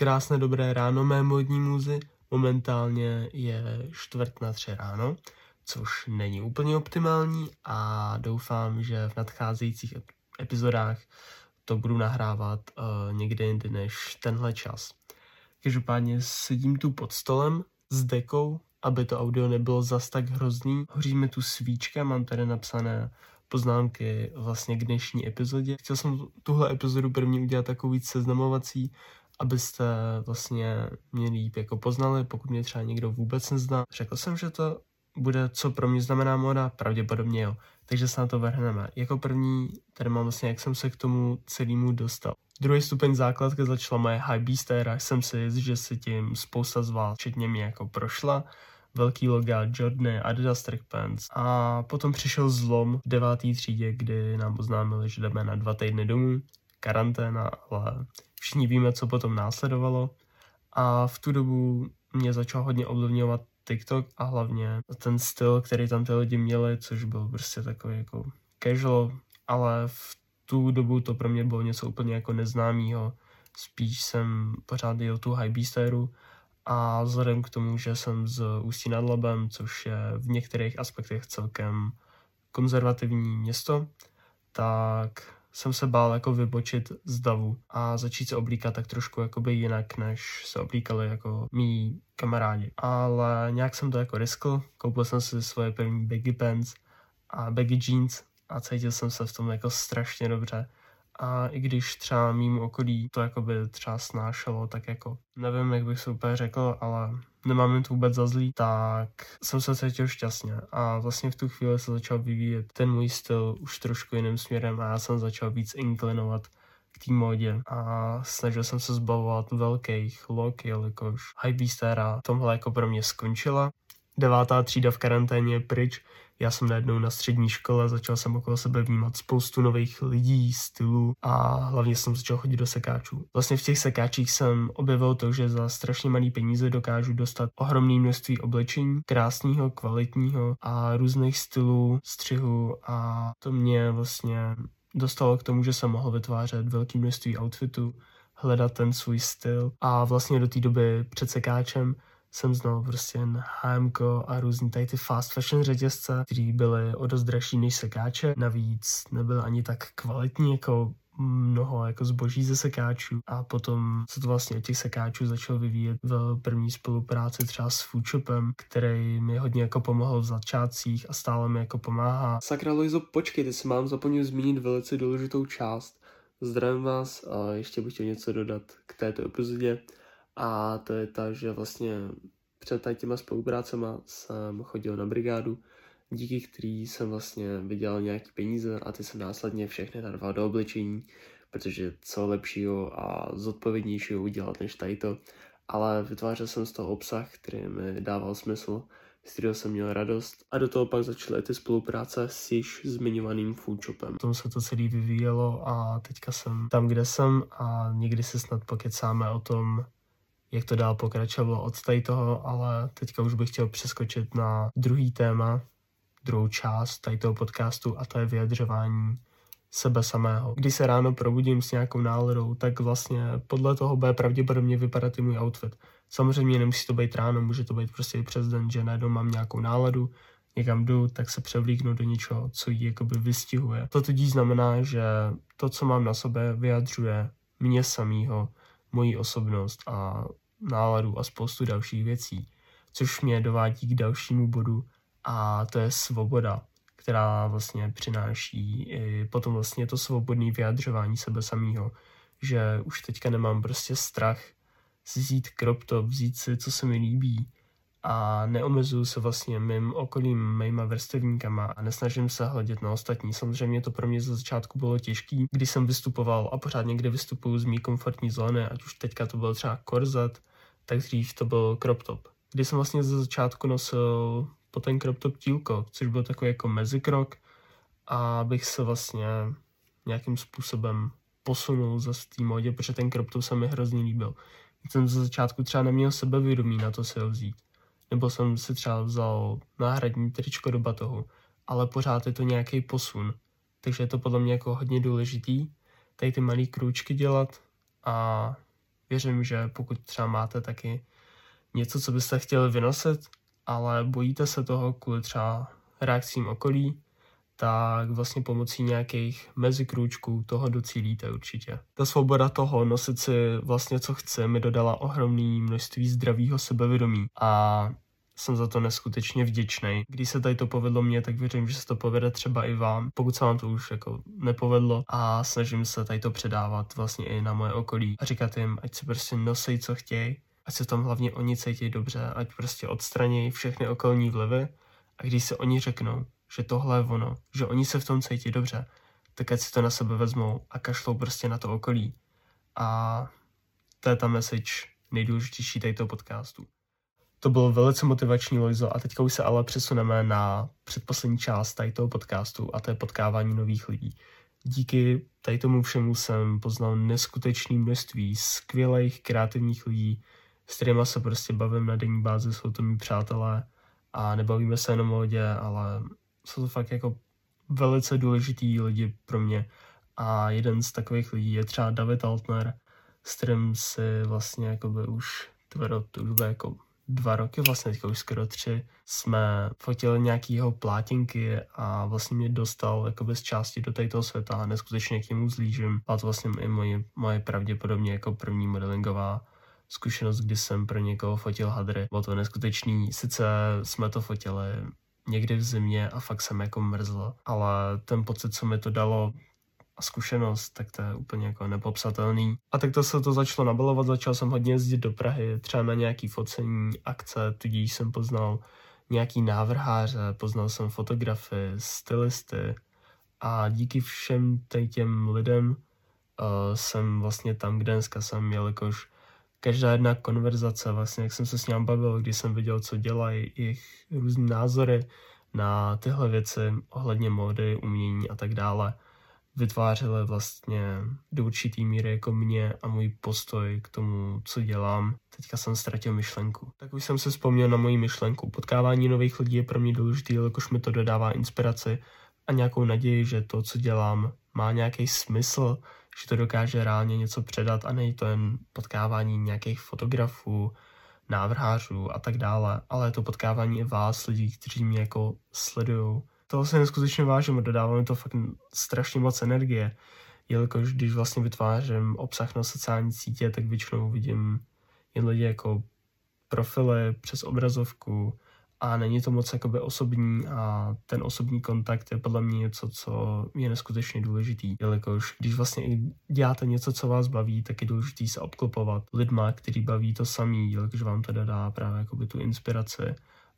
Krásné dobré ráno mé modní muzy. Momentálně je čtvrt na tři ráno, což není úplně optimální a doufám, že v nadcházejících epizodách to budu nahrávat uh, někde jindy než tenhle čas. Každopádně sedím tu pod stolem s dekou, aby to audio nebylo zas tak hrozný. Hoří mi tu svíčka, mám tady napsané poznámky vlastně k dnešní epizodě. Chtěl jsem tuhle epizodu první udělat takový seznamovací, abyste vlastně mě líp jako poznali, pokud mě třeba někdo vůbec nezná. Řekl jsem, že to bude, co pro mě znamená moda, pravděpodobně jo. Takže se na to vrhneme. Jako první tady mám vlastně, jak jsem se k tomu celému dostal. Druhý stupeň základky začala moje high beast era. Jsem si jist, že si tím spousta z vás, včetně mě, jako prošla velký loga, Jordany, Adidas track pants. A potom přišel zlom v devátý třídě, kdy nám oznámili, že jdeme na dva týdny domů, karanténa, ale všichni víme, co potom následovalo. A v tu dobu mě začal hodně ovlivňovat TikTok a hlavně ten styl, který tam ty lidi měli, což byl prostě takový jako casual, ale v tu dobu to pro mě bylo něco úplně jako neznámého. Spíš jsem pořád jel tu high a vzhledem k tomu, že jsem z Ústí nad Labem, což je v některých aspektech celkem konzervativní město, tak jsem se bál jako vybočit z davu a začít se oblíkat tak trošku jakoby jinak, než se oblíkali jako mý kamarádi. Ale nějak jsem to jako riskl, koupil jsem si svoje první baggy pants a baggy jeans a cítil jsem se v tom jako strašně dobře a i když třeba mým okolí to jako by třeba snášelo, tak jako nevím, jak bych se úplně řekl, ale nemám to vůbec za zlý, tak jsem se cítil šťastně a vlastně v tu chvíli se začal vyvíjet ten můj styl už trošku jiným směrem a já jsem začal víc inklinovat k té modě a snažil jsem se zbavovat velkých lok, jelikož Hypebeast era tomhle jako pro mě skončila. Devátá třída v karanténě pryč, já jsem najednou na střední škole, začal jsem okolo sebe vnímat spoustu nových lidí, stylů a hlavně jsem začal chodit do sekáčů. Vlastně v těch sekáčích jsem objevil to, že za strašně malý peníze dokážu dostat ohromné množství oblečení, krásného, kvalitního a různých stylů, střihu a to mě vlastně dostalo k tomu, že jsem mohl vytvářet velké množství outfitů, hledat ten svůj styl a vlastně do té doby před sekáčem jsem znal prostě jen H&M a různý tady ty fast fashion řetězce, které byly o dost dražší než sekáče. Navíc nebyly ani tak kvalitní jako mnoho jako zboží ze sekáčů a potom se to vlastně od těch sekáčů začalo vyvíjet v první spolupráci třeba s Foodshopem, který mi hodně jako pomohl v začátcích a stále mi jako pomáhá. Sakra Loizo, počkej, ty si mám zapomněl zmínit velice důležitou část. Zdravím vás a ještě bych chtěl něco dodat k této epizodě. A to je ta, že vlastně před těma spoluprácema jsem chodil na brigádu, díky který jsem vlastně vydělal nějaký peníze a ty jsem následně všechny narval do oblečení, protože co lepšího a zodpovědnějšího udělat než tady to. Ale vytvářel jsem z toho obsah, který mi dával smysl, z kterého jsem měl radost. A do toho pak začaly ty spolupráce s již zmiňovaným foodshopem. Tom se to celé vyvíjelo a teďka jsem tam, kde jsem a někdy se snad pokecáme o tom, jak to dál pokračovalo od tady toho, ale teďka už bych chtěl přeskočit na druhý téma, druhou část tady toho podcastu a to je vyjadřování sebe samého. Když se ráno probudím s nějakou náladou, tak vlastně podle toho bude pravděpodobně vypadat i můj outfit. Samozřejmě nemusí to být ráno, může to být prostě i přes den, že najednou mám nějakou náladu, někam jdu, tak se převlíknu do něčeho, co ji jakoby vystihuje. To tudíž znamená, že to, co mám na sobě, vyjadřuje mě samýho, moji osobnost a náladu a spoustu dalších věcí, což mě dovádí k dalšímu bodu a to je svoboda, která vlastně přináší i potom vlastně to svobodné vyjadřování sebe samého, že už teďka nemám prostě strach vzít crop top, vzít si, co se mi líbí a neomezuju se vlastně mým okolím, mýma vrstevníkama a nesnažím se hledět na ostatní. Samozřejmě to pro mě ze začátku bylo těžký, když jsem vystupoval a pořád někde vystupuju z mý komfortní zóny, ať už teďka to byl třeba korzet, tak dřív to byl crop top. Kdy jsem vlastně ze začátku nosil po ten crop top tílko, což byl takový jako mezikrok a bych se vlastně nějakým způsobem posunul za té modě, protože ten crop top se mi hrozně líbil. Jsem ze začátku třeba neměl sebevědomí na to se ho vzít. Nebo jsem si třeba vzal náhradní tričko do batohu, ale pořád je to nějaký posun. Takže je to podle mě jako hodně důležitý tady ty malé krůčky dělat a věřím, že pokud třeba máte taky něco, co byste chtěli vynosit, ale bojíte se toho kvůli třeba reakcím okolí, tak vlastně pomocí nějakých mezikrůčků toho docílíte určitě. Ta svoboda toho nosit si vlastně co chce mi dodala ohromné množství zdravého sebevědomí a jsem za to neskutečně vděčný. Když se tady to povedlo mně, tak věřím, že se to povede třeba i vám, pokud se vám to už jako nepovedlo a snažím se tady to předávat vlastně i na moje okolí a říkat jim, ať si prostě nosej, co chtějí, ať se tam hlavně oni cítí dobře, ať prostě odstraní všechny okolní vlivy a když se oni řeknou, že tohle je ono, že oni se v tom cítí dobře, tak ať si to na sebe vezmou a kašlou prostě na to okolí. A to je ta message nejdůležitější tady podcastu. To bylo velice motivační, Lojzo, a teďka už se ale přesuneme na předposlední část tady podcastu a to je potkávání nových lidí. Díky tady tomu všemu jsem poznal neskutečné množství skvělých, kreativních lidí, s kterými se prostě bavím na denní bázi, jsou to mý přátelé a nebavíme se jenom o lodě, ale jsou to fakt jako velice důležitý lidi pro mě. A jeden z takových lidí je třeba David Altner, s kterým si vlastně jakoby už tvrdo, to už jako dva roky, vlastně teďka už skoro tři, jsme fotili nějaký jeho plátinky a vlastně mě dostal jakoby z části do této světa a neskutečně k němu zlížím. A to vlastně i moje, moje pravděpodobně jako první modelingová zkušenost, kdy jsem pro někoho fotil hadry. Bylo to neskutečný, sice jsme to fotili někdy v zimě a fakt jsem jako mrzl, ale ten pocit, co mi to dalo, a zkušenost, tak to je úplně jako nepopsatelný. A tak to se to začalo nabalovat, začal jsem hodně jezdit do Prahy, třeba na nějaký focení, akce, tudíž jsem poznal nějaký návrháře, poznal jsem fotografy, stylisty a díky všem těm lidem uh, jsem vlastně tam, kde dneska jsem, jelikož každá jedna konverzace, vlastně jak jsem se s ním bavil, když jsem viděl, co dělají, jejich různé názory na tyhle věci ohledně módy, umění a tak dále, vytvářely vlastně do určitý míry jako mě a můj postoj k tomu, co dělám. Teďka jsem ztratil myšlenku. Tak už jsem se vzpomněl na moji myšlenku. Potkávání nových lidí je pro mě důležité, jelikož mi to dodává inspiraci a nějakou naději, že to, co dělám, má nějaký smysl, že to dokáže reálně něco předat a není to jen potkávání nějakých fotografů, návrhářů a tak dále, ale je to potkávání i vás, lidí, kteří mě jako sledují. Toho se neskutečně vážím a dodává mi to fakt strašně moc energie, jelikož když vlastně vytvářím obsah na sociální sítě, tak většinou vidím jen lidi jako profily přes obrazovku, a není to moc jakoby osobní a ten osobní kontakt je podle mě něco, co je neskutečně důležitý, jelikož když vlastně děláte něco, co vás baví, tak je důležité se obklopovat lidma, který baví to samý, jelikož vám to dá právě jakoby tu inspiraci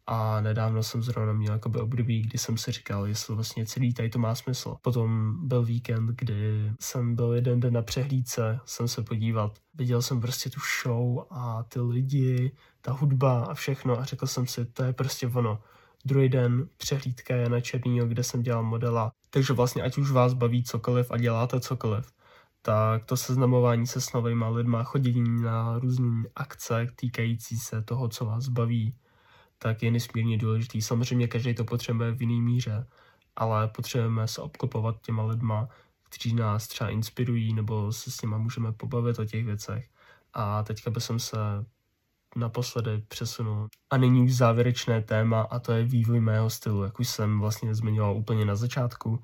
a nedávno jsem zrovna měl jakoby období, kdy jsem si říkal, jestli vlastně celý tady to má smysl. Potom byl víkend, kdy jsem byl jeden den na přehlídce, jsem se podívat. Viděl jsem prostě tu show a ty lidi, ta hudba a všechno a řekl jsem si, to je prostě ono. Druhý den přehlídka je na Černýho, kde jsem dělal modela. Takže vlastně ať už vás baví cokoliv a děláte cokoliv, tak to seznamování se s novými lidma, chodění na různé akce týkající se toho, co vás baví, tak je nesmírně důležitý. Samozřejmě každý to potřebuje v jiný míře, ale potřebujeme se obklopovat těma lidma, kteří nás třeba inspirují, nebo se s nima můžeme pobavit o těch věcech. A teďka bych se naposledy přesunul. A nyní už závěrečné téma a to je vývoj mého stylu. Jak už jsem vlastně zmiňoval úplně na začátku,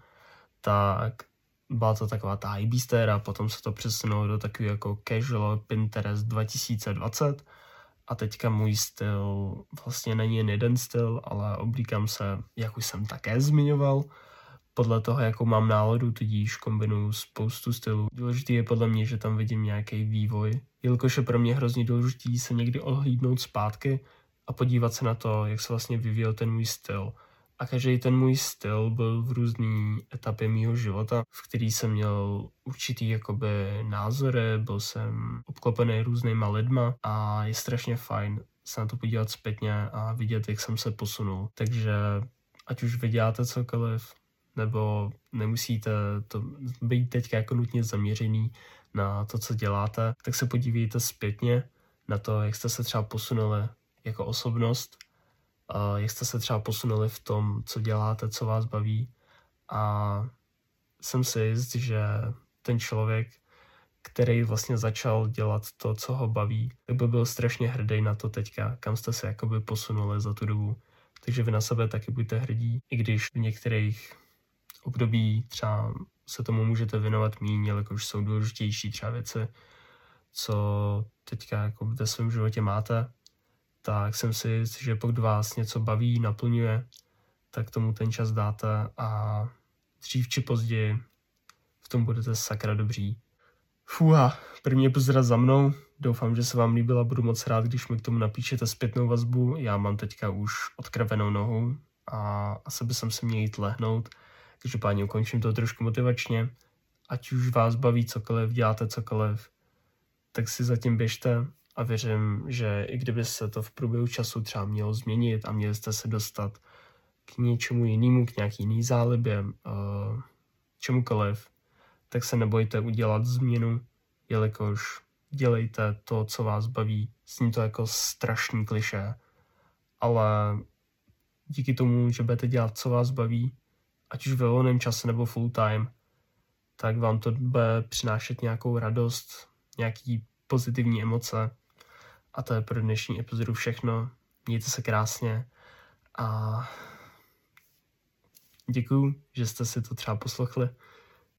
tak byla to taková ta hypebeastéra, potom se to přesunulo do takového jako casual Pinterest 2020 a teďka můj styl vlastně není jen jeden styl, ale oblíkám se, jak už jsem také zmiňoval, podle toho, jakou mám náladu, tudíž kombinuju spoustu stylů. Důležitý je podle mě, že tam vidím nějaký vývoj, jelikož je pro mě hrozně důležitý se někdy odhlídnout zpátky a podívat se na to, jak se vlastně vyvíjel ten můj styl. A každý ten můj styl byl v různé etapě mýho života, v který jsem měl určitý jakoby názory, byl jsem obklopený různýma lidma a je strašně fajn se na to podívat zpětně a vidět, jak jsem se posunul. Takže ať už vyděláte cokoliv, nebo nemusíte to být teďka jako nutně zaměřený na to, co děláte, tak se podívejte zpětně na to, jak jste se třeba posunuli jako osobnost, jak jste se třeba posunuli v tom, co děláte, co vás baví. A jsem si jist, že ten člověk, který vlastně začal dělat to, co ho baví, tak by byl strašně hrdý na to teďka, kam jste se jakoby posunuli za tu dobu. Takže vy na sebe taky buďte hrdí, i když v některých období třeba se tomu můžete věnovat méně, jakož jsou důležitější třeba věci, co teďka jako ve svém životě máte, tak jsem si jist, že pokud vás něco baví, naplňuje, tak tomu ten čas dáte a dřív či později v tom budete sakra dobří. Fuha, první epizoda za mnou. Doufám, že se vám líbila, budu moc rád, když mi k tomu napíšete zpětnou vazbu. Já mám teďka už odkravenou nohu a asi by jsem se měl jít lehnout. Každopádně ukončím to trošku motivačně. Ať už vás baví cokoliv, děláte cokoliv, tak si zatím běžte a věřím, že i kdyby se to v průběhu času třeba mělo změnit a měli jste se dostat k něčemu jinému, k nějaký jiný zálibě, uh, čemukoliv, tak se nebojte udělat změnu, jelikož dělejte to, co vás baví. Zní to jako strašný kliše, ale díky tomu, že budete dělat, co vás baví, ať už ve volném čase nebo full time, tak vám to bude přinášet nějakou radost, nějaký pozitivní emoce. A to je pro dnešní epizodu všechno. Mějte se krásně a děkuju, že jste si to třeba poslechli.